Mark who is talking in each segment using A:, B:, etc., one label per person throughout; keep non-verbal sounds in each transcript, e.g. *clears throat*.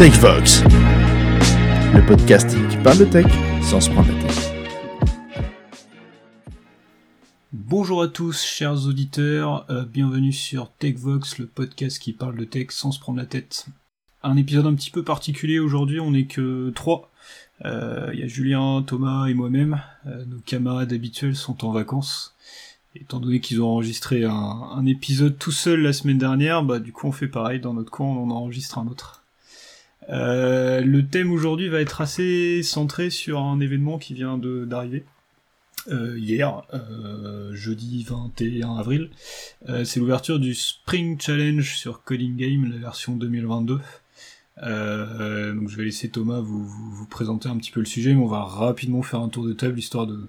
A: TechVox, le podcast qui parle de tech sans se prendre la tête.
B: Bonjour à tous, chers auditeurs, euh, bienvenue sur TechVox, le podcast qui parle de tech sans se prendre la tête. Un épisode un petit peu particulier aujourd'hui, on n'est que trois. Il euh, y a Julien, Thomas et moi-même. Euh, nos camarades habituels sont en vacances. Étant donné qu'ils ont enregistré un, épisode tout seul la semaine dernière, bah du coup on fait pareil, dans notre coin on en enregistre un autre. Euh, le thème aujourd'hui va être assez centré sur un événement qui vient d'arriver. Euh, hier, euh, jeudi 21 avril, c'est l'ouverture du Spring Challenge sur Coding Game, la version 2022. Euh, donc je vais laisser Thomas vous, vous, présenter un petit peu le sujet, mais on va rapidement faire un tour de table histoire de,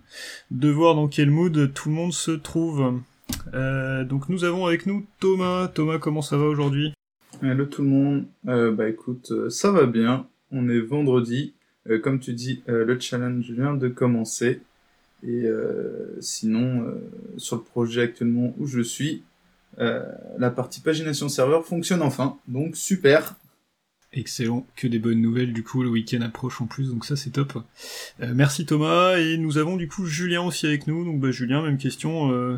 B: de voir dans quel mood tout le monde se trouve. Donc nous avons avec nous Thomas. Thomas, comment ça va aujourd'hui?
C: Hello tout le monde. Euh, bah écoute, euh, ça va bien. On est vendredi. Euh, comme tu dis, le challenge vient de commencer. Et sinon, sur le projet actuellement où je suis, la partie pagination serveur fonctionne enfin. Donc super.
B: Excellent, que des bonnes nouvelles du coup, le week-end approche en plus, donc ça c'est top. Euh, merci Thomas, et nous avons du coup Julien aussi avec nous, donc bah Julien, même question, euh,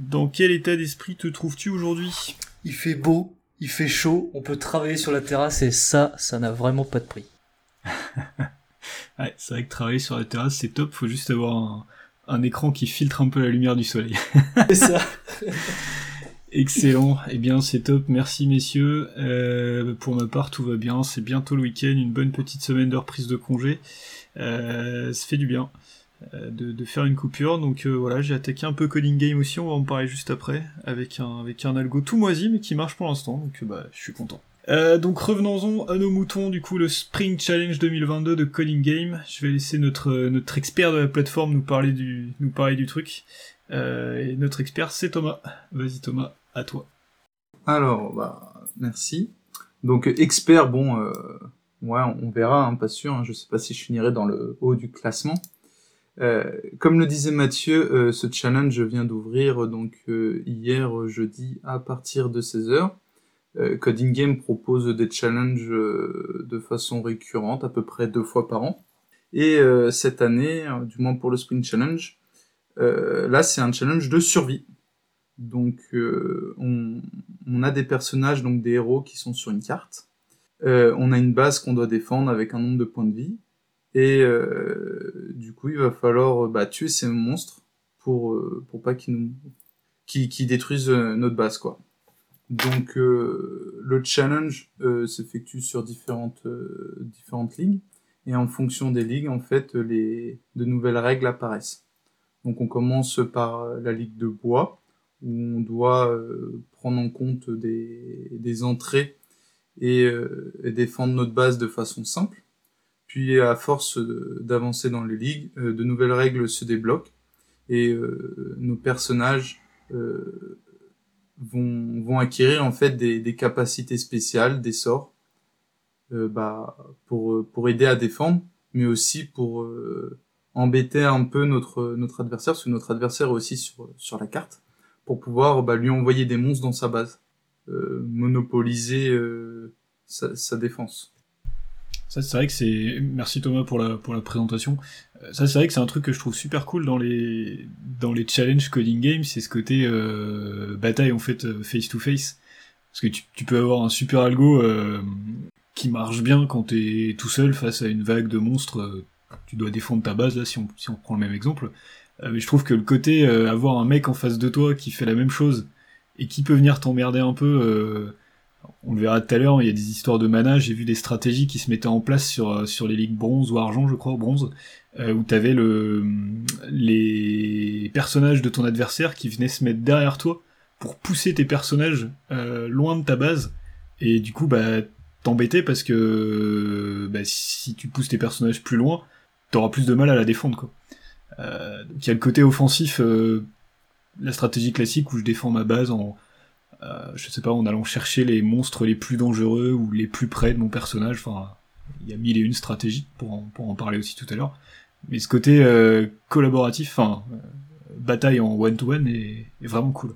B: dans quel état d'esprit te trouves-tu aujourd'hui?
D: Il fait beau, il fait chaud, on peut travailler sur la terrasse et ça, ça n'a vraiment pas de prix. *laughs*
B: ouais, c'est vrai que travailler sur la terrasse c'est top, faut juste avoir un, un écran qui filtre un peu la lumière du soleil. *laughs*
D: c'est ça *laughs*
B: Excellent, eh bien c'est top, merci messieurs. Euh, pour ma part tout va bien, c'est bientôt le week-end, une bonne petite semaine de reprise de congé. Euh, ça fait du bien euh, de, faire une coupure, donc euh, voilà j'ai attaqué un peu coding game aussi, on va en parler juste après, avec un, avec algo tout moisi mais qui marche pour l'instant, donc bah je suis content. donc revenons-en à nos moutons, du coup le Spring Challenge 2022 de Coding Game. Je vais laisser notre, expert de la plateforme nous parler du, nous parler du truc. et notre expert c'est Thomas. Vas-y Thomas à toi.
C: Alors, bah, merci. Donc, expert, bon, euh, ouais, on verra, hein, pas sûr. Hein, je sais pas si je finirai dans le haut du classement. Euh, comme le disait Mathieu, euh, ce challenge vient d'ouvrir donc euh, hier jeudi à partir de 16h. Coding Game propose des challenges de façon récurrente, à peu près deux fois par an. Et cette année, du moins pour le Spring Challenge, là c'est un challenge de survie. Donc on, on, a des personnages, donc des héros qui sont sur une carte. On a une base qu'on doit défendre avec un nombre de points de vie. Et euh, du coup, il va falloir bah, tuer ces monstres pour pour pas qu'ils nous qui, qui détruisent notre base quoi. Donc le challenge s'effectue sur différentes différentes ligues et en fonction des ligues en fait les de nouvelles règles apparaissent. Donc on commence par la ligue de bois où on doit euh, prendre en compte des, des entrées et, euh, et, défendre notre base de façon simple. Puis à force d'avancer dans les ligues, euh, de nouvelles règles se débloquent et nos personnages vont, vont acquérir en fait des, des capacités spéciales, des sorts, bah, pour, pour aider à défendre, mais aussi pour embêter un peu notre, notre adversaire, parce que notre adversaire est aussi sur, sur la carte pour pouvoir bah, lui envoyer des monstres dans sa base, euh, monopoliser euh, sa, défense.
B: Ça, c'est vrai que c'est. Merci Thomas pour la, pour la présentation. Euh, ça, c'est vrai que c'est un truc que je trouve super cool dans les, dans les challenges coding games, c'est ce côté bataille en fait face to face. Parce que tu, tu peux avoir un super algo qui marche bien quand t'es tout seul face à une vague de monstres. tu dois défendre ta base, là, si on, si on prend le même exemple. Euh, mais je trouve que le côté euh, avoir un mec en face de toi qui fait la même chose et qui peut venir t'emmerder un peu, euh, le verra tout à l'heure, il y a des histoires de mana, j'ai vu des stratégies qui se mettaient en place sur, sur les ligues bronze ou argent, je crois, bronze, où t'avais le, les personnages de ton adversaire qui venaient se mettre derrière toi pour pousser tes personnages loin de ta base, et du coup, bah, t'embêter parce que bah, si tu pousses tes personnages plus loin, t'auras plus de mal à la défendre, quoi. Euh, il y a le côté offensif, euh, la stratégie classique où je défends ma base en, euh, je sais pas, en allant chercher les monstres les plus dangereux ou les plus près de mon personnage. Enfin, il y a mille et une stratégies pour en, pour en parler aussi tout à l'heure. Mais ce côté collaboratif, enfin, bataille en one-to-one est, vraiment cool.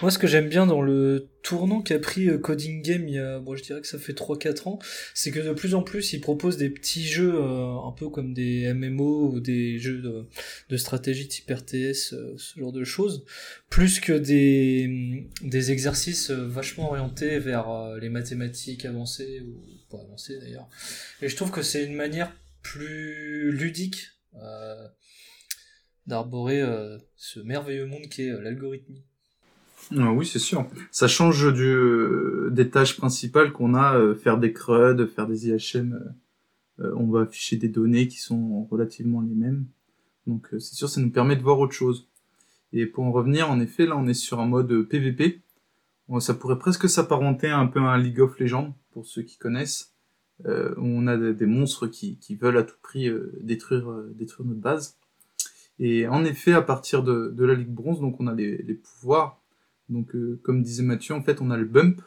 D: Moi, ce que j'aime bien dans le tournant qu'a pris euh, Coding Game il y a, bon, je dirais que ça fait 3-4 ans, c'est que de plus en plus, ils proposent des petits jeux euh, un peu comme des MMO ou des jeux de, stratégie type RTS, euh, ce genre de choses, plus que des, des exercices vachement orientés vers les mathématiques avancées, ou pas avancées d'ailleurs. Et je trouve que c'est une manière plus ludique d'arborer ce merveilleux monde qui est l'algorithmie.
C: Ah oui, c'est sûr. Ça change du, euh, des tâches principales qu'on a, euh, faire des CRUD, faire des IHM. Euh, on va afficher des données qui sont relativement les mêmes. Donc c'est sûr, ça nous permet de voir autre chose. Et pour en revenir, en effet, là, on est sur un mode PVP. Ça pourrait presque s'apparenter un peu à un League of Legends, pour ceux qui connaissent, on a des, monstres qui, qui, veulent à tout prix détruire, détruire notre base. Et en effet, à partir de, de la Ligue Bronze, donc on a les, les pouvoirs donc, euh, comme disait Mathieu, en fait, on a le bump,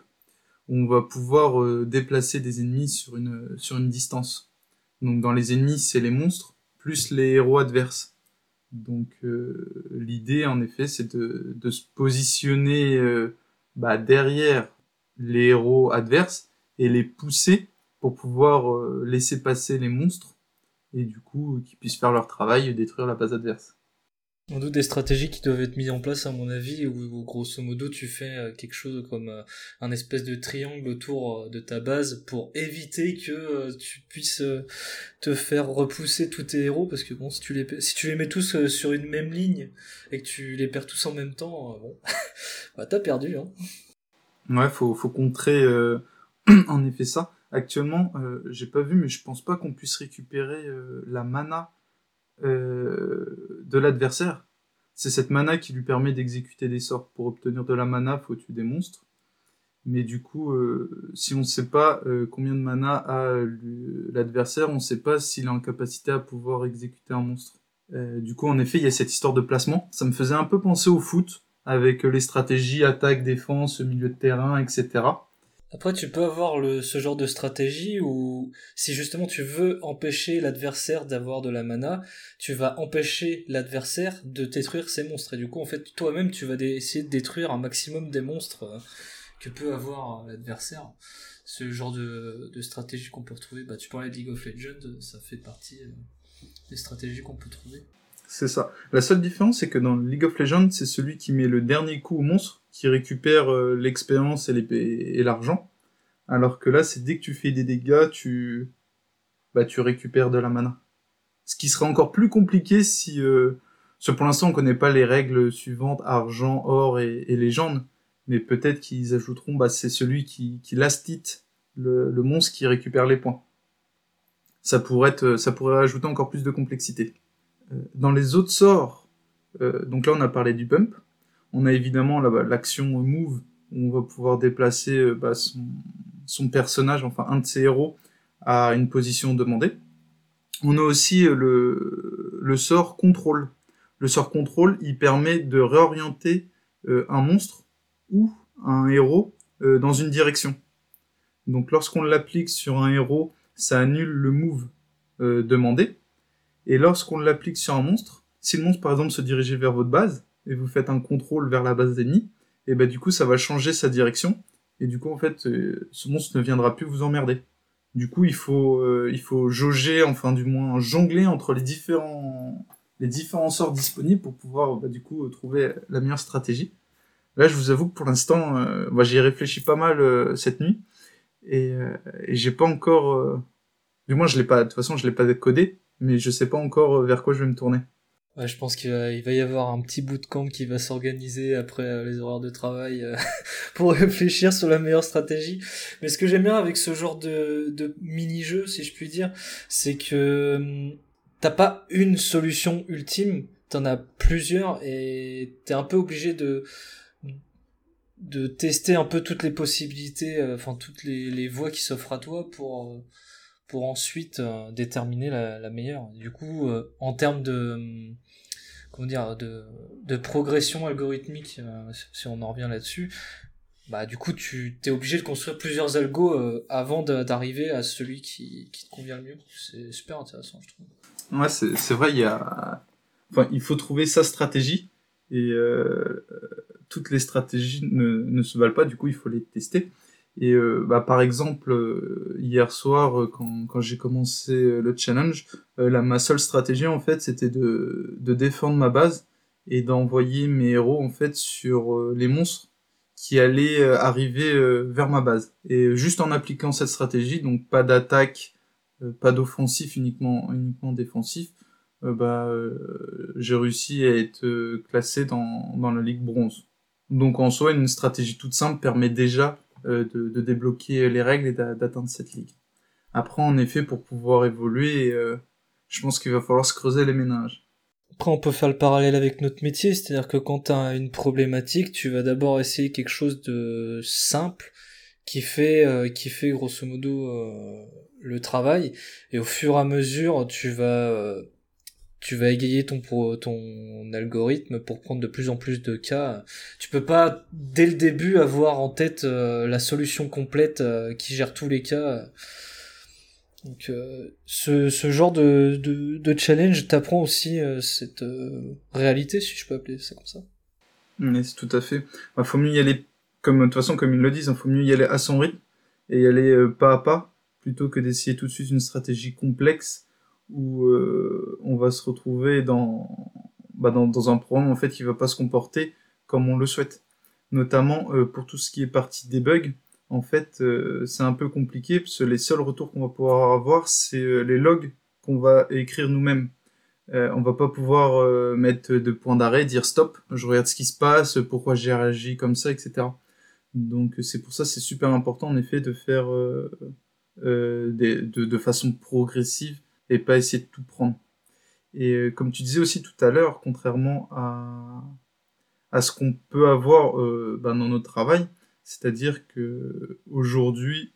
C: où on va pouvoir euh, déplacer des ennemis sur une, sur une distance. Donc, dans les ennemis, c'est les monstres, plus les héros adverses. Donc, euh, l'idée, en effet, c'est de, de, se positionner bah, derrière les héros adverses et les pousser pour pouvoir laisser passer les monstres et du coup qu'ils puissent faire leur travail et détruire la base adverse.
D: On doute des stratégies qui doivent être mises en place à mon avis où, grosso modo tu fais euh, quelque chose comme euh, un espèce de triangle autour euh, de ta base pour éviter que tu puisses te faire repousser tous tes héros parce que bon si tu les si tu les mets tous sur une même ligne et que tu les perds tous en même temps bon *laughs* bah t'as perdu hein.
C: Ouais faut faut contrer *clears throat* en effet ça. Actuellement j'ai pas vu mais je pense pas qu'on puisse récupérer la mana euh, de l'adversaire. C'est cette mana qui lui permet d'exécuter des sorts. Pour obtenir de la mana, faut tuer des monstres. Mais du coup, euh, si on ne sait pas euh, combien de mana a l'adversaire, on ne sait pas s'il est en capacité à pouvoir exécuter un monstre. du coup, en effet, il y a cette histoire de placement. Ça me faisait un peu penser au foot, avec les stratégies attaque, défense, milieu de terrain, etc.
D: Après, tu peux avoir ce genre de stratégie où, si justement tu veux empêcher l'adversaire d'avoir de la mana, tu vas empêcher l'adversaire de détruire ses monstres. Et du coup, en fait, toi-même, tu vas essayer de détruire un maximum des monstres euh, que peut avoir l'adversaire. Ce genre de, de stratégie qu'on peut retrouver, bah, tu parlais de League of Legends, ça fait partie euh, des stratégies qu'on peut trouver.
C: C'est ça. La seule différence, c'est que dans League of Legends, c'est celui qui met le dernier coup au monstre qui récupère euh, l'expérience et l'argent. Alors que là, c'est dès que tu fais des dégâts, tu, bah, tu récupères de la mana. Ce qui serait encore plus compliqué si, euh... pour l'instant, on connaît pas les règles suivantes, argent, or et, légende. Mais peut-être qu'ils ajouteront, bah, c'est celui qui, qui lastite le, le monstre qui récupère les points. Ça pourrait être, ça pourrait ajouter encore plus de complexité. Euh, dans les autres sorts, euh, donc là, on a parlé du bump. On a évidemment l'action move, où on va pouvoir déplacer euh, bah, son, personnage, enfin un de ses héros, à une position demandée. On a aussi euh, le, sort contrôle. Le sort contrôle, il permet de réorienter euh, un monstre ou un héros dans une direction. Donc lorsqu'on l'applique sur un héros, ça annule le move demandé. Et lorsqu'on l'applique sur un monstre, si le monstre par exemple se dirigeait vers votre base, et vous faites un contrôle vers la base d'ennemis, et bah du coup ça va changer sa direction, et du coup en fait euh, ce monstre ne viendra plus vous emmerder. Du coup il faut euh, il faut jauger, enfin du moins jongler entre les différents les sorts disponibles pour pouvoir bah, du coup trouver la meilleure stratégie. Là je vous avoue que pour l'instant euh, j'y ai réfléchi pas mal cette nuit et, et j'ai pas encore du moins je l'ai pas de toute façon je l'ai pas codé mais je sais pas encore vers quoi je vais me tourner.
D: Ouais, je pense qu'il va, y avoir un petit bout de camp qui va s'organiser après euh, les horaires de travail euh, *laughs* pour réfléchir sur la meilleure stratégie. Mais ce que j'aime bien avec ce genre de, mini-jeu, si je puis dire, c'est que hum, t'as pas une solution ultime, t'en as plusieurs et t'es un peu obligé de de tester un peu toutes les possibilités, euh, enfin toutes les voies qui s'offrent à toi pour pour ensuite euh, déterminer la, meilleure. Du coup, euh, en termes de hum, comment dire de, de progression algorithmique, euh, si on en revient là-dessus, bah du coup tu t'es obligé de construire plusieurs algos avant d'arriver à celui qui, qui, te convient le mieux. C'est super intéressant, je trouve.
C: Ouais, c'est vrai, il y a, enfin, il faut trouver sa stratégie et toutes les stratégies ne, ne se valent pas, du coup il faut les tester. Et euh, bah, par exemple, euh, hier soir, quand, quand j'ai commencé le challenge, la, ma seule stratégie en fait, c'était de, de défendre ma base et d'envoyer mes héros en fait sur les monstres qui allaient arriver vers ma base. Et juste en appliquant cette stratégie, donc pas d'attaque, pas d'offensif, uniquement uniquement défensif, euh, bah, euh, j'ai réussi à être euh, classé dans, dans la Ligue bronze. Donc en soi, une stratégie toute simple permet déjà de, de, débloquer les règles et d'atteindre cette ligue. Après, en effet, pour pouvoir évoluer, je pense qu'il va falloir se creuser les ménages.
D: Après, on peut faire le parallèle avec notre métier, c'est-à-dire que quand tu as une problématique, tu vas d'abord essayer quelque chose de simple qui fait, qui fait grosso modo le travail, et au fur et à mesure, tu vas tu vas égayer ton, ton algorithme pour prendre de plus en plus de cas. Tu peux pas, dès le début, avoir en tête euh, la solution complète euh, qui gère tous les cas. Donc, euh, ce, ce genre de, de, de challenge t'apprend aussi cette réalité, si je peux appeler ça comme ça.
C: C'est tout à fait. Bah, faut mieux y aller, comme de toute façon, comme ils le disent, il hein, faut mieux y aller à son rythme et y aller pas à pas, plutôt que d'essayer tout de suite une stratégie complexe où euh, on va se retrouver dans, bah dans, un programme en fait qui va pas se comporter comme on le souhaite. Notamment euh, pour tout ce qui est partie debug, en fait euh, c'est un peu compliqué parce que les seuls retours qu'on va pouvoir avoir c'est les logs qu'on va écrire nous-mêmes. on va pas pouvoir mettre de points d'arrêt, dire stop, je regarde ce qui se passe, pourquoi j'ai réagi comme ça, etc. Donc c'est pour ça c'est super important en effet de faire de façon progressive et pas essayer de tout prendre. Et euh, comme tu disais aussi tout à l'heure, contrairement à, à ce qu'on peut avoir euh, ben, dans notre travail, c'est-à-dire que aujourd'hui,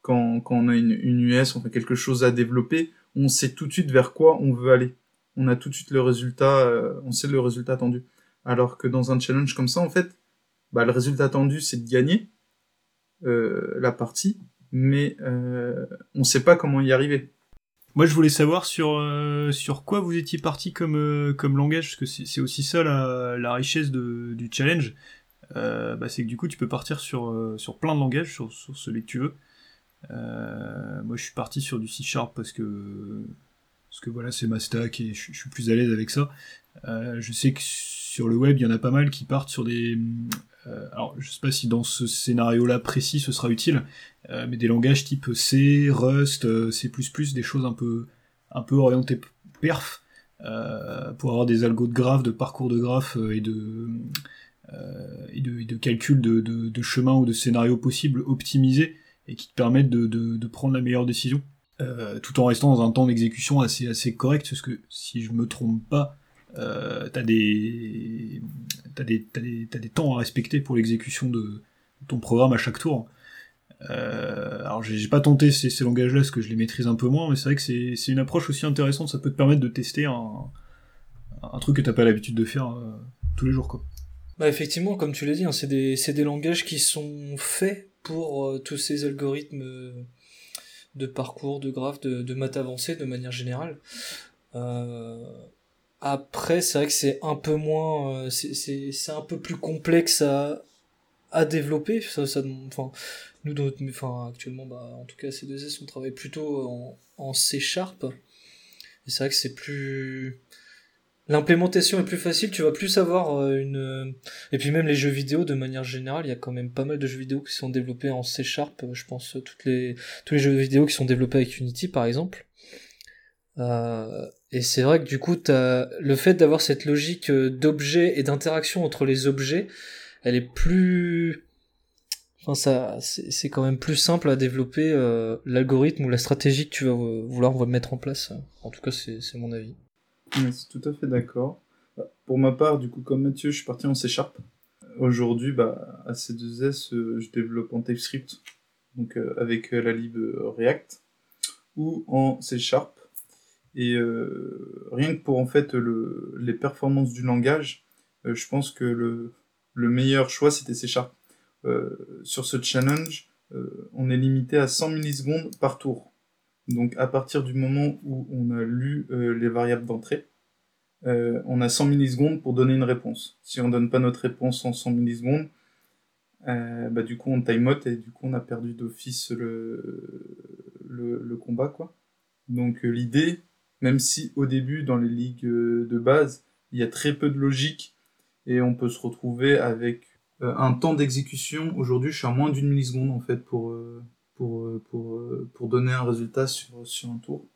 C: quand, quand on a une, une US, on fait quelque chose à développer, on sait tout de suite vers quoi on veut aller. On a tout de suite le résultat, euh, on sait le résultat attendu. Alors que dans un challenge comme ça, en fait, bah, le résultat attendu, c'est de gagner la partie, mais on ne sait pas comment y arriver.
B: Moi, je voulais savoir sur euh, sur quoi vous étiez parti comme euh, comme langage, parce que c'est aussi ça la, richesse de, du challenge. Euh, bah, c'est que du coup, tu peux partir sur sur plein de langages, sur, sur celui que tu veux. moi, je suis parti sur du C Sharp parce que parce que voilà, c'est ma stack et je, je, suis plus à l'aise avec ça. je sais que sur le web, il y en a pas mal qui partent sur des alors je sais pas si dans ce scénario-là précis ce sera utile, euh, mais des langages type C, Rust, euh, C++, des choses un peu, un peu orientées perf, pour avoir des algos de graphes, de parcours de graphes et de, et de, calcul de, de, chemin ou de scénarios possibles optimisés et qui te permettent de, prendre la meilleure décision. Euh, tout en restant dans un temps d'exécution assez, assez correct, parce que si je me trompe pas, euh, t'as des t'as des, des, des temps à respecter pour l'exécution de ton programme à chaque tour. Euh, alors j'ai pas tenté ces, langages-là parce que je les maîtrise un peu moins, mais c'est vrai que c'est une approche aussi intéressante. Ça peut te permettre de tester un, truc que t'as pas l'habitude de faire euh, tous les jours, quoi.
D: Bah effectivement, comme tu l'as dit, hein, c'est des, des langages qui sont faits pour tous ces algorithmes de parcours, de graphes, de, maths avancées de manière générale. Après, c'est vrai que c'est un peu moins, euh, c'est un peu plus complexe à, à développer. Ça, ça, enfin, nous, enfin, actuellement, bah, en tout cas, ces 2 S, on travaille plutôt en, en C Sharp. C'est vrai que c'est plus, l'implémentation est plus facile. Tu vas plus avoir euh, une, et puis même les jeux vidéo de manière générale, il y a quand même pas mal de jeux vidéo qui sont développés en C Sharp. Je pense toutes les, tous les jeux vidéo qui sont développés avec Unity, par exemple. Euh, et c'est vrai que du coup, le fait d'avoir cette logique euh, d'objet et d'interaction entre les objets, elle est plus, enfin ça, c'est quand même plus simple à développer euh, l'algorithme ou la stratégie que tu vas vouloir mettre en place. En tout cas, c'est mon avis.
C: c'est tout à fait d'accord. Bah, pour ma part, du coup, comme Mathieu, je suis parti en C Sharp. Aujourd'hui, bah, à C2S, je développe en TypeScript, donc avec la lib React, ou en C Sharp et euh, rien que pour en fait le, les performances du langage, euh, je pense que le, le meilleur choix c'était C Sharp. Euh, sur ce challenge, on est limité à 100 millisecondes par tour. Donc à partir du moment où on a lu les variables d'entrée, on a 100 millisecondes pour donner une réponse. Si on donne pas notre réponse en 100 millisecondes, bah, du coup on timeout et du coup on a perdu d'office le, le, combat quoi. Donc l'idée, même si au début dans les ligues de base il y a très peu de logique et on peut se retrouver avec un temps d'exécution. Aujourd'hui je suis à moins d'une milliseconde en fait pour, pour, pour, pour donner un résultat sur, sur un tour.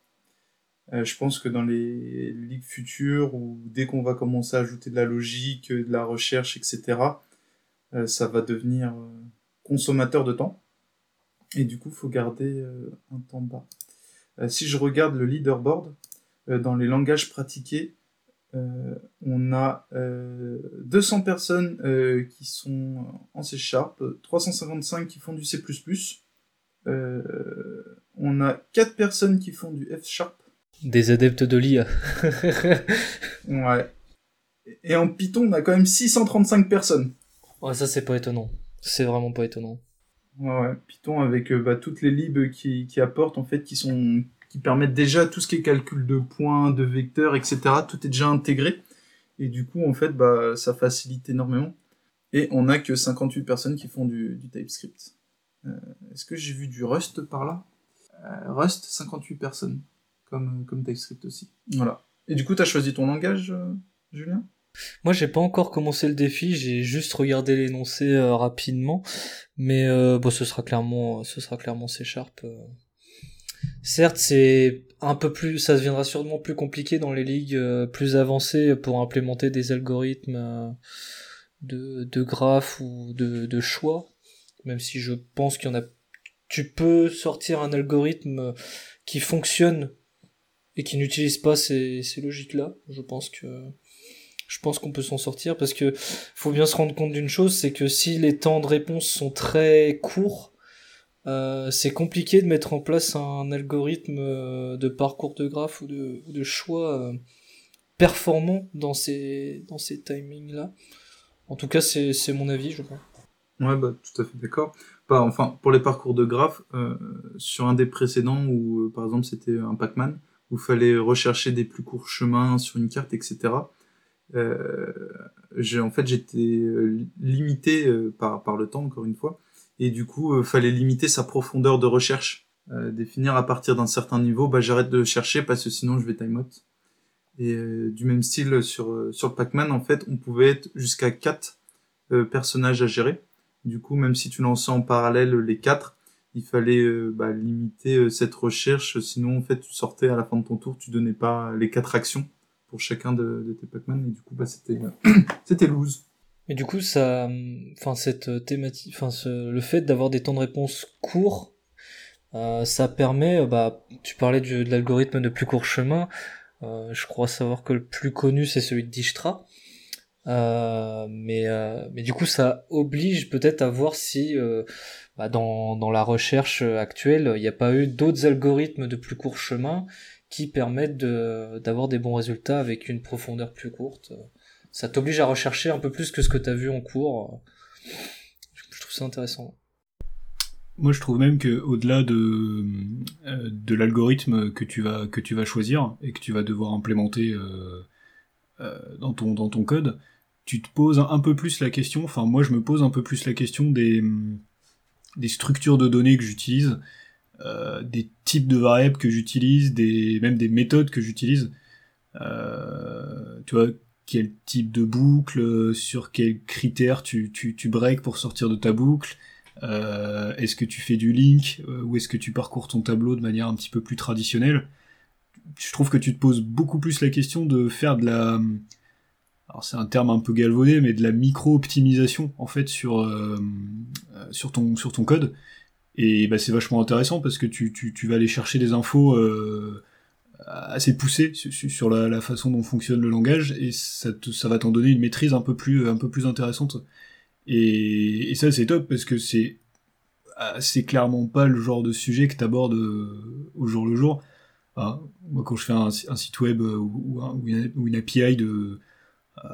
C: Euh, je pense que dans les ligues futures, ou dès qu'on va commencer à ajouter de la logique, de la recherche, etc., euh, ça va devenir euh, consommateur de temps. Et du coup, faut garder un temps bas. si je regarde le leaderboard, dans les langages pratiqués, on a 200 personnes qui sont en C Sharp, 355 qui font du C++, on a 4 personnes qui font du F Sharp,
D: des adeptes de l'IA. *laughs*
C: ouais. Et en Python, on a quand même 635 personnes.
D: Ouais, ça c'est pas étonnant. C'est vraiment pas étonnant.
C: Ouais, ouais. Python avec euh, bah, toutes les libs qui, qui, apportent, en fait, qui sont qui permettent déjà tout ce qui est calcul de points, de vecteurs, etc. Tout est déjà intégré. Et du coup, en fait, bah, ça facilite énormément. Et on a que 58 personnes qui font du, du TypeScript. Euh, est-ce que j'ai vu du Rust par là? Euh, Rust, 58 personnes comme, comme TypeScript aussi. Voilà. Et du coup, tu as choisi ton langage, euh, Julien?
D: Moi, j'ai pas encore commencé le défi, j'ai juste regardé l'énoncé euh, rapidement, mais euh, bon, ce sera clairement, ce sera clairement C Sharp. Certes, c'est un peu plus, ça deviendra sûrement plus compliqué dans les ligues plus avancées pour implémenter des algorithmes de, de graphes ou de, choix, même si je pense qu'il y en a. Tu peux sortir un algorithme qui fonctionne et qui n'utilisent pas ces, ces logiques-là. Je pense que je pense qu'on peut s'en sortir parce que faut bien se rendre compte d'une chose, c'est que si les temps de réponse sont très courts, euh, c'est compliqué de mettre en place un algorithme euh, de parcours de graphe ou de, de choix euh, performant dans ces, dans ces timings-là. En tout cas, c'est mon avis, je crois.
C: Ouais, bah, tout à fait d'accord. Pas, enfin, pour les parcours de graphe, euh, sur un des précédents où, par exemple, c'était un Pac-Man, où il fallait rechercher des plus courts chemins sur une carte, etc. Euh, en fait, j'étais limité par, par le temps, encore une fois, et du coup, il fallait limiter sa profondeur de recherche. définir à partir d'un certain niveau, bah, j'arrête de chercher parce que sinon je vais time out. Et du même style sur, sur Pac-Man, en fait, on pouvait être jusqu'à 4 personnages à gérer. Du coup, même si tu lançais en parallèle les 4, il fallait euh, bah, limiter euh, cette recherche, sinon en fait tu sortais à la fin de ton tour, tu donnais pas les quatre actions pour chacun de, tes Pac-Man et du coup bah c'était euh, *clears throat* c'était loose.
D: Et du coup ça, enfin cette thématique, enfin le fait d'avoir des temps de réponse courts, ça permet, bah tu parlais de l'algorithme de plus court chemin, je crois savoir que le plus connu c'est celui de Dijkstra. mais mais du coup ça oblige peut-être à voir si bah, dans, dans la recherche actuelle, il n'y a pas eu d'autres algorithmes de plus court chemin qui permettent d'avoir des bons résultats avec une profondeur plus courte. Ça t'oblige à rechercher un peu plus que ce que tu as vu en cours. Je trouve ça intéressant.
B: Moi, je trouve même que au-delà de euh, l'algorithme que tu vas choisir et que tu vas devoir implémenter euh, euh, dans ton code, tu te poses un peu plus la question. Enfin, moi, je me pose un peu plus la question des structures de données que j'utilise, des types de variables que j'utilise, même des méthodes que j'utilise. Tu vois, quel type de boucle, sur quels critères tu, tu, tu breaks pour sortir de ta boucle. Euh, est-ce que tu fais du link ou est-ce que tu parcours ton tableau de manière un petit peu plus traditionnelle? Je trouve que tu te poses beaucoup plus la question de faire de la alors c'est un terme un peu galvaudé, mais de la micro-optimisation en fait sur euh, euh, sur ton sur ton code. Et bah, c'est vachement intéressant parce que tu, tu, tu, vas aller chercher des infos euh, assez poussées sur, la, façon dont fonctionne le langage et ça, te, va t'en donner une maîtrise un peu plus intéressante. Et, ça c'est top parce que c'est c'est clairement pas le genre de sujet que t'abordes au jour le jour. moi quand je fais un, site web ou, une API de euh,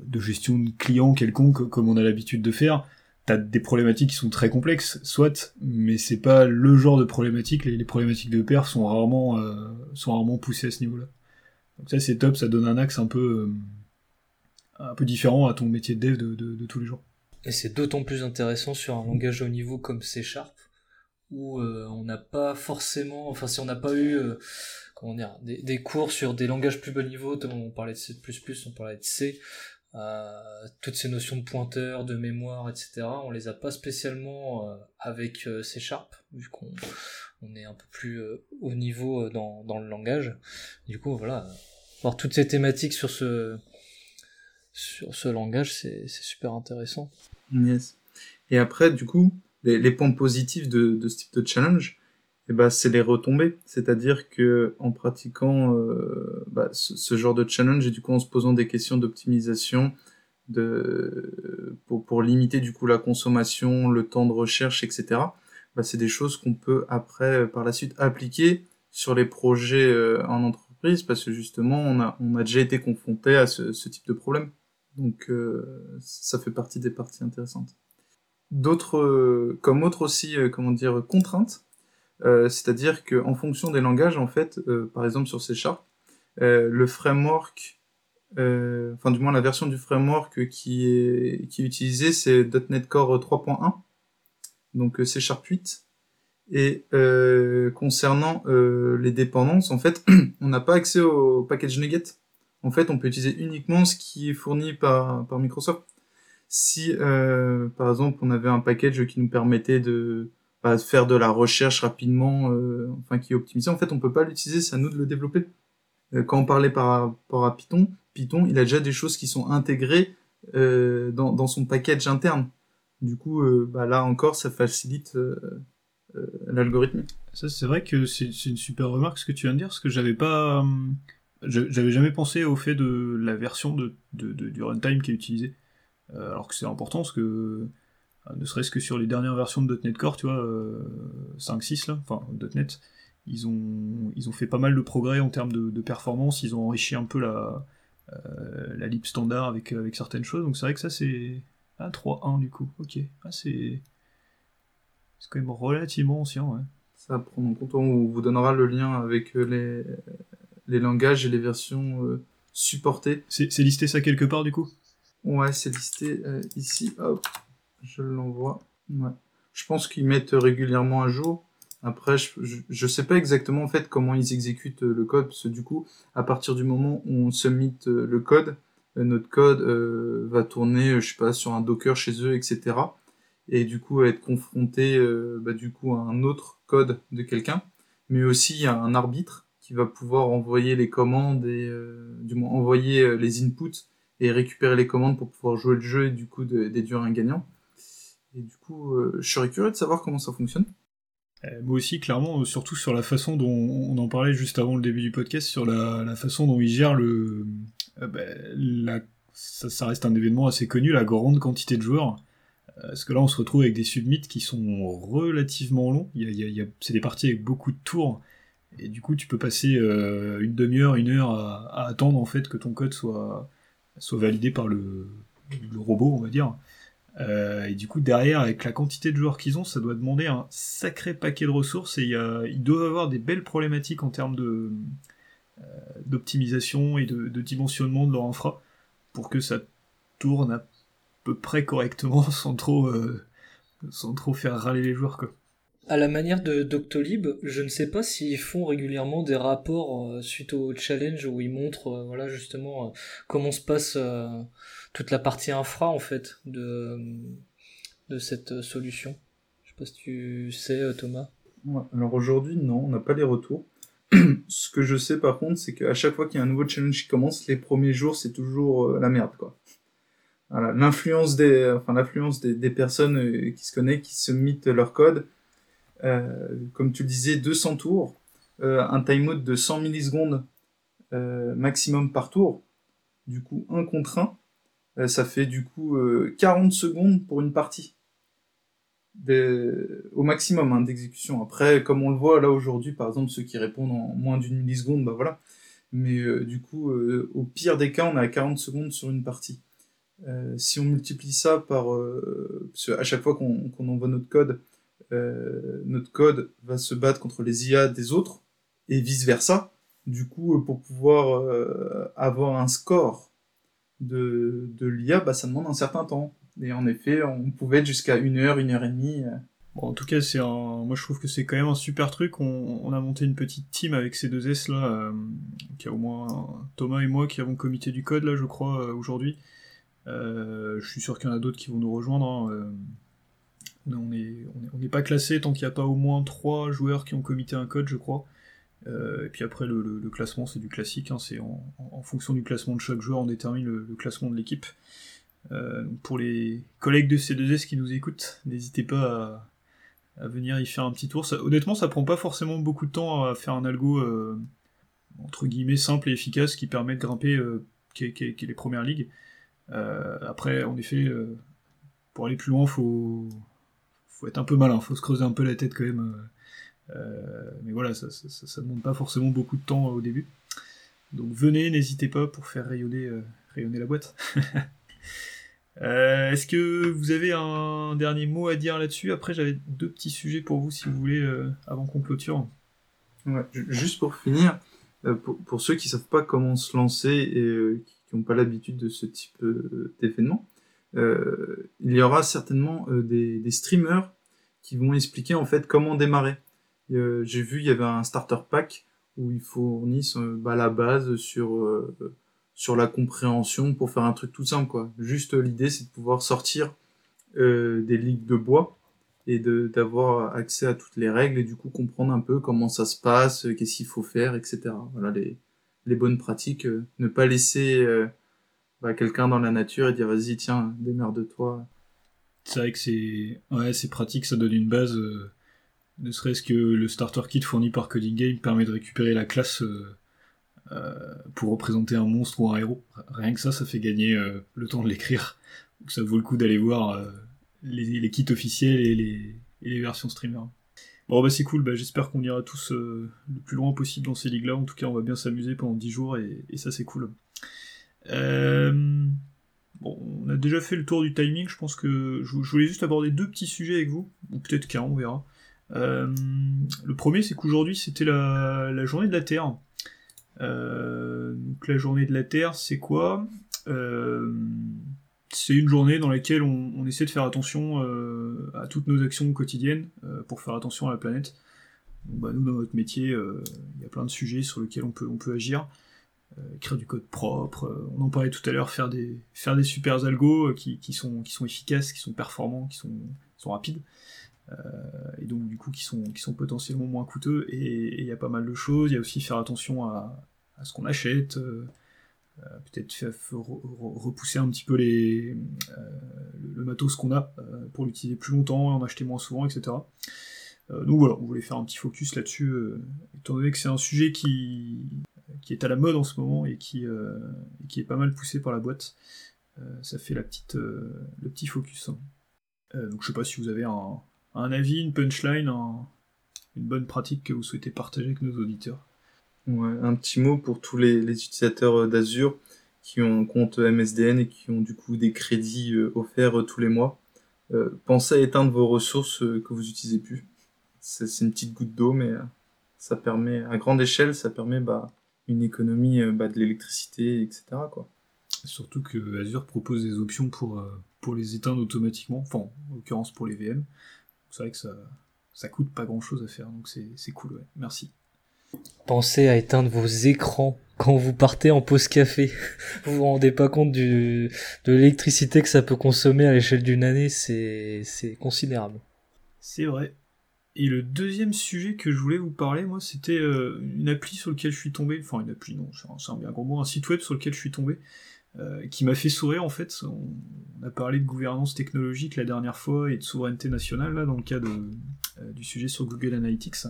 B: de gestion de clients quelconque, comme on a l'habitude de faire, t'as des problématiques qui sont très complexes, soit, mais c'est pas le genre de problématiques. Les, problématiques de perf sont rarement, euh, sont rarement poussées à ce niveau-là. Donc ça c'est top, ça donne un axe un peu, un peu différent à ton métier de dev de, tous les jours.
D: Et c'est d'autant plus intéressant sur un langage haut niveau comme C Sharp, où on n'a pas forcément, enfin si on n'a pas eu comment dire, des, des, cours sur des langages plus bas niveau, on parlait de C++, on parlait de C, euh, toutes ces notions de pointeur, de mémoire, etc. On les a pas spécialement euh, avec euh, C Sharp, vu qu'on on est un peu plus haut niveau dans, dans le langage. Du coup, voilà, voir toutes ces thématiques sur ce sur ce langage, c'est super intéressant.
C: Yes. Et après, du coup, les, les points positifs de, de ce type de challenge, eh ben, c'est les retombées. C'est-à-dire que en pratiquant euh, bah, ce, genre de challenge et du coup en se posant des questions d'optimisation, pour, limiter du coup la consommation, le temps de recherche, etc. Bah, c'est des choses qu'on peut après par la suite appliquer sur les projets euh, en entreprise parce que justement on a on a déjà été confronté à ce, type de problème. Donc euh, ça fait partie des parties intéressantes. D'autres, comme autre aussi, comment dire, contraintes, euh, c'est-à-dire qu'en fonction des langages, en fait, euh, par exemple sur C Sharp, euh, le framework, enfin du moins la version du framework qui est, qui utilisée, c'est .NET Core 3.1, donc C Sharp 8. Et concernant les dépendances, en fait, *clears throat* on n'a pas accès au package NuGet. En fait, on peut utiliser uniquement ce qui est fourni par, par Microsoft. Si, par exemple, on avait un package qui nous permettait de, faire de la recherche rapidement, euh, enfin qui est optimisé. En fait, on peut pas l'utiliser, c'est à nous de le développer. Euh, quand on parlait par rapport à Python, Python, il a déjà des choses qui sont intégrées euh, dans, son package interne. Du coup, bah, là encore, ça facilite l'algorithme.
B: Ça, c'est vrai que c'est une super remarque ce que tu viens de dire, parce que j'avais pas, j'avais jamais pensé au fait de la version de, du runtime qui est utilisée. alors que c'est important, parce que ne serait-ce que sur les dernières versions de .NET Core, tu vois, 5.6 euh, là, enfin .NET, ils ont, ils ont fait pas mal de progrès en termes de, performance, ils ont enrichi un peu la, euh, la lib standard avec, avec certaines choses, donc c'est vrai que ça c'est... Ah, 3.1 du coup, ok. Ah, c'est... C'est quand même relativement ancien, ouais.
C: Ça prendre en compte, on vous donnera le lien avec les, les langages et les versions supportées.
B: C'est listé ça quelque part du coup?
C: Ouais, c'est listé ici, hop je l'envoie. Ouais. Je pense qu'ils mettent régulièrement à jour. Après, je, je, sais pas exactement en fait comment ils exécutent euh, le code, parce que du coup, à partir du moment où on submit euh, le code, euh, notre code va tourner, je sais pas, sur un Docker chez eux, etc. Et du coup, être confronté, bah, du coup, à un autre code de quelqu'un, mais aussi à un arbitre qui va pouvoir envoyer les commandes et du moins envoyer les inputs et récupérer les commandes pour pouvoir jouer le jeu et du coup déduire un gagnant. Et du coup, euh, je serais curieux de savoir comment ça fonctionne.
B: Euh, moi aussi, clairement, euh, surtout sur la façon dont on en parlait juste avant le début du podcast, sur la, façon dont ils gèrent le. Ben, ça, reste un événement assez connu, la grande quantité de joueurs. Parce que là, on se retrouve avec des submits qui sont relativement longs. Il c'est des parties avec beaucoup de tours. Et du coup, tu peux passer une demi-heure, une heure à, attendre en fait que ton code soit, soit validé par le robot, on va dire. Euh, et du coup, derrière, avec la quantité de joueurs qu'ils ont, ça doit demander un sacré paquet de ressources et ils doivent avoir des belles problématiques en termes de euh, d'optimisation et de, dimensionnement de leur infra pour que ça tourne à peu près correctement *laughs* sans trop euh, sans trop faire râler les joueurs quoi.
D: À la manière de Doctolib, je ne sais pas s'ils font régulièrement des rapports suite au challenge où ils montrent voilà justement comment se passe toute la partie infra en fait de, de cette solution. Je sais pas si tu sais euh, Thomas.
C: alors aujourd'hui non, on n'a pas les retours. *clears throat* Ce que je sais par contre, c'est qu'à chaque fois qu'il y a un nouveau challenge qui commence, les premiers jours c'est toujours euh, la merde quoi. L'influence des, enfin des, personnes euh, qui se connaissent, qui se mitent leur code. Comme tu le disais, 200 tours, un timeout de 100 millisecondes maximum par tour. Du coup, un contre 1. Euh, ça fait du coup 40 euh, secondes pour une partie. au maximum hein, d'exécution. Après, comme on le voit là aujourd'hui, par exemple, ceux qui répondent en moins d'une milliseconde, bah voilà. Mais euh, du coup, au pire des cas, on est à 40 secondes sur une partie. si on multiplie ça par... parce à chaque fois qu'on envoie notre code, notre code va se battre contre les IA des autres, et vice-versa. Du coup, pour pouvoir avoir un score de, de l'IA, bah, ça demande un certain temps. Et en effet, on pouvait être jusqu'à une heure, une heure et demie.
B: Bon, en tout cas, c'est un... moi je trouve que c'est quand même un super truc. On, a monté une petite team avec ces deux S là, euh, qui a au moins Thomas et moi qui avons comité du code là, je crois, euh, aujourd'hui. Euh, je suis sûr qu'il y en a d'autres qui vont nous rejoindre. Hein, on n'est pas classé tant qu'il n'y a pas au moins trois joueurs qui ont comité un code, je crois. et puis après, le, classement, c'est du classique. Hein, c'est en, fonction du classement de chaque joueur, on détermine le, classement de l'équipe. pour les collègues de C2S qui nous écoutent, n'hésitez pas à venir y faire un petit tour. honnêtement, ça prend pas forcément beaucoup de temps à faire un algo euh, entre guillemets simple et efficace qui permet de grimper euh, les premières ligues. Euh, après, en effet, pour aller plus loin, faut faut être un peu malin, faut se creuser un peu la tête quand même. mais voilà, ça, ça, demande pas forcément beaucoup de temps au début. Donc venez, n'hésitez pas pour faire rayonner, la boîte. *laughs* Euh, est-ce que vous avez un dernier mot à dire là-dessus? Après, j'avais deux petits sujets pour vous, si vous voulez, euh, avant qu'on clôture.
C: Ouais, juste pour finir, euh, pour, ceux qui savent pas comment se lancer et qui n'ont pas l'habitude de ce type d'événement, il y aura certainement des, streamers qui vont expliquer en fait comment démarrer. J'ai vu, il y avait un starter pack où ils fournissent bah, la base sur sur la compréhension pour faire un truc tout simple quoi. Juste l'idée c'est de pouvoir sortir euh, des ligues de bois et d'avoir accès à toutes les règles et du coup comprendre un peu comment ça se passe, euh, qu'est-ce qu'il faut faire, etc. Voilà les, les bonnes pratiques, euh, ne pas laisser bah, quelqu'un dans la nature et dire vas-y tiens démerde-toi.
B: C'est vrai que c'est ouais pratique, ça donne une base. ne serait-ce que le starter kit fourni par Coding Game permet de récupérer la classe euh, pour représenter un monstre ou un héros. Rien que ça, ça fait gagner euh, le temps de l'écrire. Donc ça vaut le coup d'aller voir euh, les, kits officiels et les, versions streamer. Bon bah c'est cool, bah, j'espère qu'on ira tous le plus loin possible dans ces ligues-là. En tout cas, on va bien s'amuser pendant 10 jours et, ça c'est cool. Bon, on a déjà fait le tour du timing, je pense que je, voulais juste aborder deux petits sujets avec vous, ou peut-être qu'un, on verra. le premier, c'est qu'aujourd'hui c'était la, journée de la Terre. Euh, donc la journée de la Terre, c'est quoi? Euh, C'est une journée dans laquelle on, essaie de faire attention euh, à toutes nos actions quotidiennes pour faire attention à la planète. bah, nous, dans notre métier, il y a plein de sujets sur lesquels on peut agir. Écrire du code propre, on en parlait tout à l'heure, faire des, super algos qui, qui, sont, efficaces, qui sont performants, qui sont, rapides. Euh, et donc du coup qui sont, potentiellement moins coûteux, et il y a pas mal de choses, il y a aussi faire attention à, ce qu'on achète, euh, euh, peut-être repousser un petit peu le matos qu'on a pour l'utiliser plus longtemps, en acheter moins souvent, etc. donc voilà, on voulait faire un petit focus là-dessus, étant donné que c'est un sujet qui, qui est à la mode en ce moment et qui, qui est pas mal poussé par la boîte. ça fait la petite, le petit focus. donc je sais pas si vous avez un, un avis, une punchline, une bonne pratique que vous souhaitez partager avec nos auditeurs
C: Ouais, un petit mot pour tous les, utilisateurs euh, d'Azure qui ont un compte MSDN et qui ont du coup des crédits euh, offerts euh, tous les mois. pensez à éteindre vos ressources que vous utilisez plus. C'est une petite goutte d'eau, mais ça permet, à grande échelle, ça permet bah, une économie bah, de l'électricité, etc. Quoi.
B: Surtout que Azure propose des options pour, pour les éteindre automatiquement, enfin en l'occurrence pour les VM c'est vrai que ça, ça coûte pas grand chose à faire, donc c'est cool, ouais. Merci.
D: Pensez à éteindre vos écrans quand vous partez en pause café. *laughs* vous vous rendez pas compte du, de l'électricité que ça peut consommer à l'échelle d'une année, c'est considérable.
B: C'est vrai. Et le deuxième sujet que je voulais vous parler, moi, c'était euh, une appli sur laquelle je suis tombé. Enfin, une appli, non, c'est un bien gros mot, un site web sur lequel je suis tombé. Euh, qui m'a fait sourire en fait. On, a parlé de gouvernance technologique la dernière fois et de souveraineté nationale là dans le cas euh, du sujet sur Google Analytics.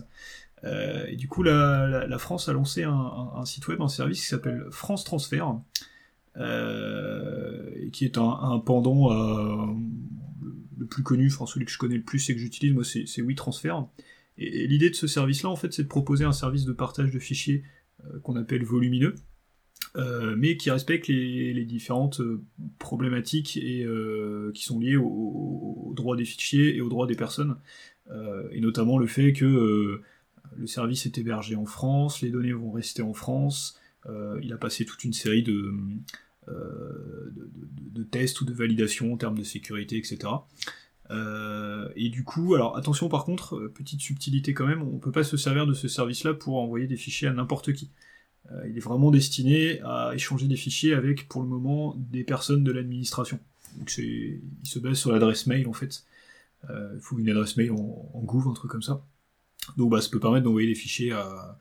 B: Et du coup, la, France a lancé un, site web, un service qui s'appelle France Transfert, et qui est un, pendant le plus connu, enfin celui que je connais le plus et que j'utilise, moi, c'est WeTransfer. Et, l'idée de ce service-là, en fait, c'est de proposer un service de partage de fichiers qu'on appelle volumineux, euh, mais qui respecte les, différentes euh, problématiques et, euh, qui sont liées au, droit des fichiers et au droit des personnes, et notamment le fait que le service est hébergé en France, les données vont rester en France. il a passé toute une série de, de, tests ou de validations en termes de sécurité, etc. et du coup, alors attention par contre, petite subtilité quand même, on peut pas se servir de ce service-là pour envoyer des fichiers à n'importe qui. il est vraiment destiné à échanger des fichiers avec, pour le moment, des personnes de l'administration. Il se base sur l'adresse mail en fait. Euh, il faut une adresse mail en, en un truc comme ça. Donc bah, ça peut permettre d'envoyer des fichiers à,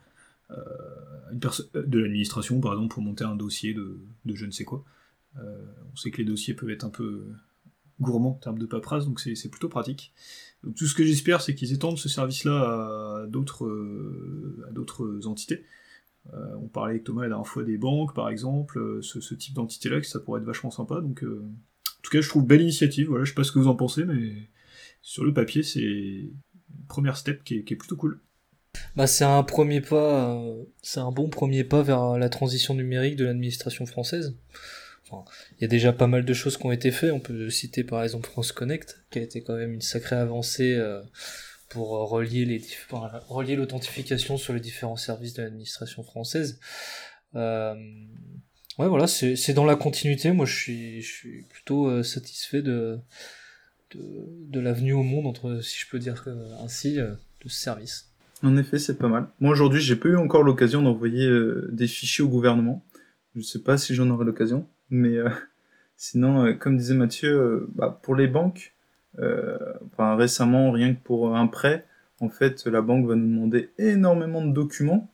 B: une personne de l'administration, par exemple, pour monter un dossier de, je ne sais quoi. Euh, on sait que les dossiers peuvent être un peu gourmands en termes de paperasse, donc c'est plutôt pratique. Donc tout ce que j'espère, c'est qu'ils étendent ce service-là à d'autres entités. Euh, on parlait avec Thomas la dernière fois des banques, par exemple, ce, ce type d'entité-là, que ça pourrait être vachement sympa. Donc, en tout cas, je trouve belle initiative. Voilà, je sais pas ce que vous en pensez, mais sur le papier, c'est une première step qui est, plutôt cool.
D: Bah, c'est un premier pas, euh, c'est un bon premier pas vers la transition numérique de l'administration française. Enfin, il y a déjà pas mal de choses qui ont été faites. On peut citer par exemple France Connect, qui a été quand même une sacrée avancée euh, pour relier les relier l'authentification sur les différents services de l'administration française. Euh, ouais, voilà, c'est dans la continuité. Moi, je suis, je suis plutôt satisfait de de, l'avenue au monde, entre, si je peux dire ainsi, euh, de ce service.
C: En effet, c'est pas mal. Moi aujourd'hui, j'ai pas eu encore l'occasion d'envoyer euh, des fichiers au gouvernement. Je sais pas si j'en aurai l'occasion, mais euh, *laughs* sinon, comme disait Mathieu, bah, pour les banques, récemment, rien que pour un prêt, en fait, la banque va nous demander énormément de documents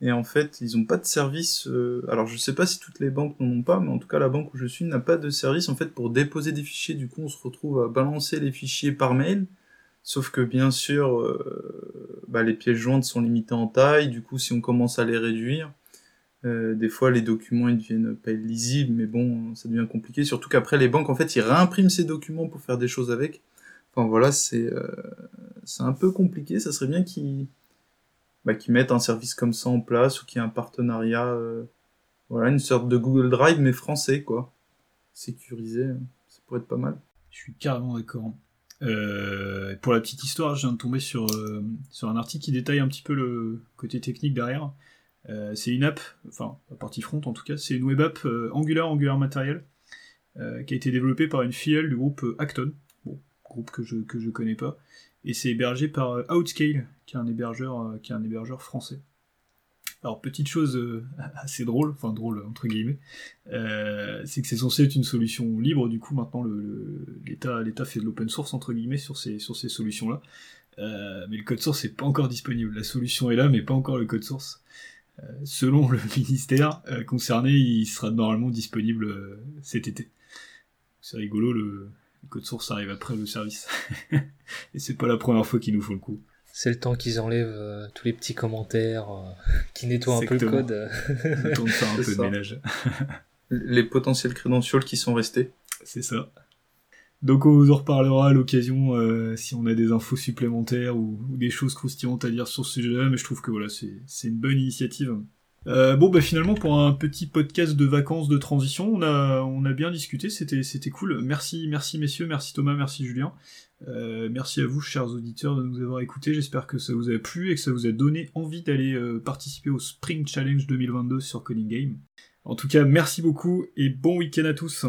C: et en fait, ils n'ont pas de service. Euh, alors, je sais pas si toutes les banques n'en ont pas, mais en tout cas, la banque où je suis n'a pas de service en fait pour déposer des fichiers. Du coup, on se retrouve à balancer les fichiers par mail. Sauf que bien sûr, euh, bah, les pièces jointes sont limitées en taille. Du coup, si on commence à les réduire, euh, des fois les documents ils deviennent pas lisibles, mais bon, ça devient compliqué. Surtout qu'après, les banques en fait, ils réimpriment ces documents pour faire des choses avec. Enfin voilà, c'est c'est un peu compliqué. Ça serait bien qu'ils bah, qui mettent un service comme ça en place ou qui ait un partenariat, euh, voilà, une sorte de Google Drive mais français quoi, sécurisé, ça pourrait être pas mal.
B: Je suis carrément d'accord. Euh, pour la petite histoire, je viens de tomber sur, euh, sur un article qui détaille un petit peu le côté technique derrière. c'est une app, enfin la partie front en tout cas, c'est une web app Angular Angular Material qui a été développée par une filiale du groupe Acton, bon, groupe que je que je connais pas, et c'est hébergé par euh, Outscale, qui est un hébergeur, euh, qui est un hébergeur français. Alors petite chose euh, *laughs* assez drôle, enfin drôle entre guillemets, c'est que c'est censé être une solution libre. Du coup maintenant l'État fait de l'open source entre guillemets sur ces sur ces solutions là. mais le code source n'est pas encore disponible. La solution est là, mais pas encore le code source. selon le *laughs* ministère concerné, il sera normalement disponible cet été. C'est rigolo le, le code source arrive après le service. *laughs* et c'est pas la première fois qu'ils nous font le coup.
D: C'est le temps qu'ils enlèvent euh, tous les petits commentaires, euh, qui nettoient un peu le code.
B: le temps de faire un peu de ménage. *laughs*
C: les potentiels crédentials qui sont restés.
B: C'est ça. Donc on vous en reparlera à l'occasion euh, si on a des infos supplémentaires ou, ou, des choses croustillantes à dire sur ce sujet-là, mais je trouve que voilà, c'est une bonne initiative. Euh, bon bah finalement pour un petit podcast de vacances de transition, on a on a bien discuté, c'était cool. Merci merci messieurs, merci Thomas, merci Julien. Euh, merci à vous chers auditeurs de nous avoir écoutés. J'espère que ça vous a plu et que ça vous a donné envie d'aller euh, participer au Spring Challenge 2022 sur Coding Game. En tout cas, merci beaucoup et bon week-end à tous.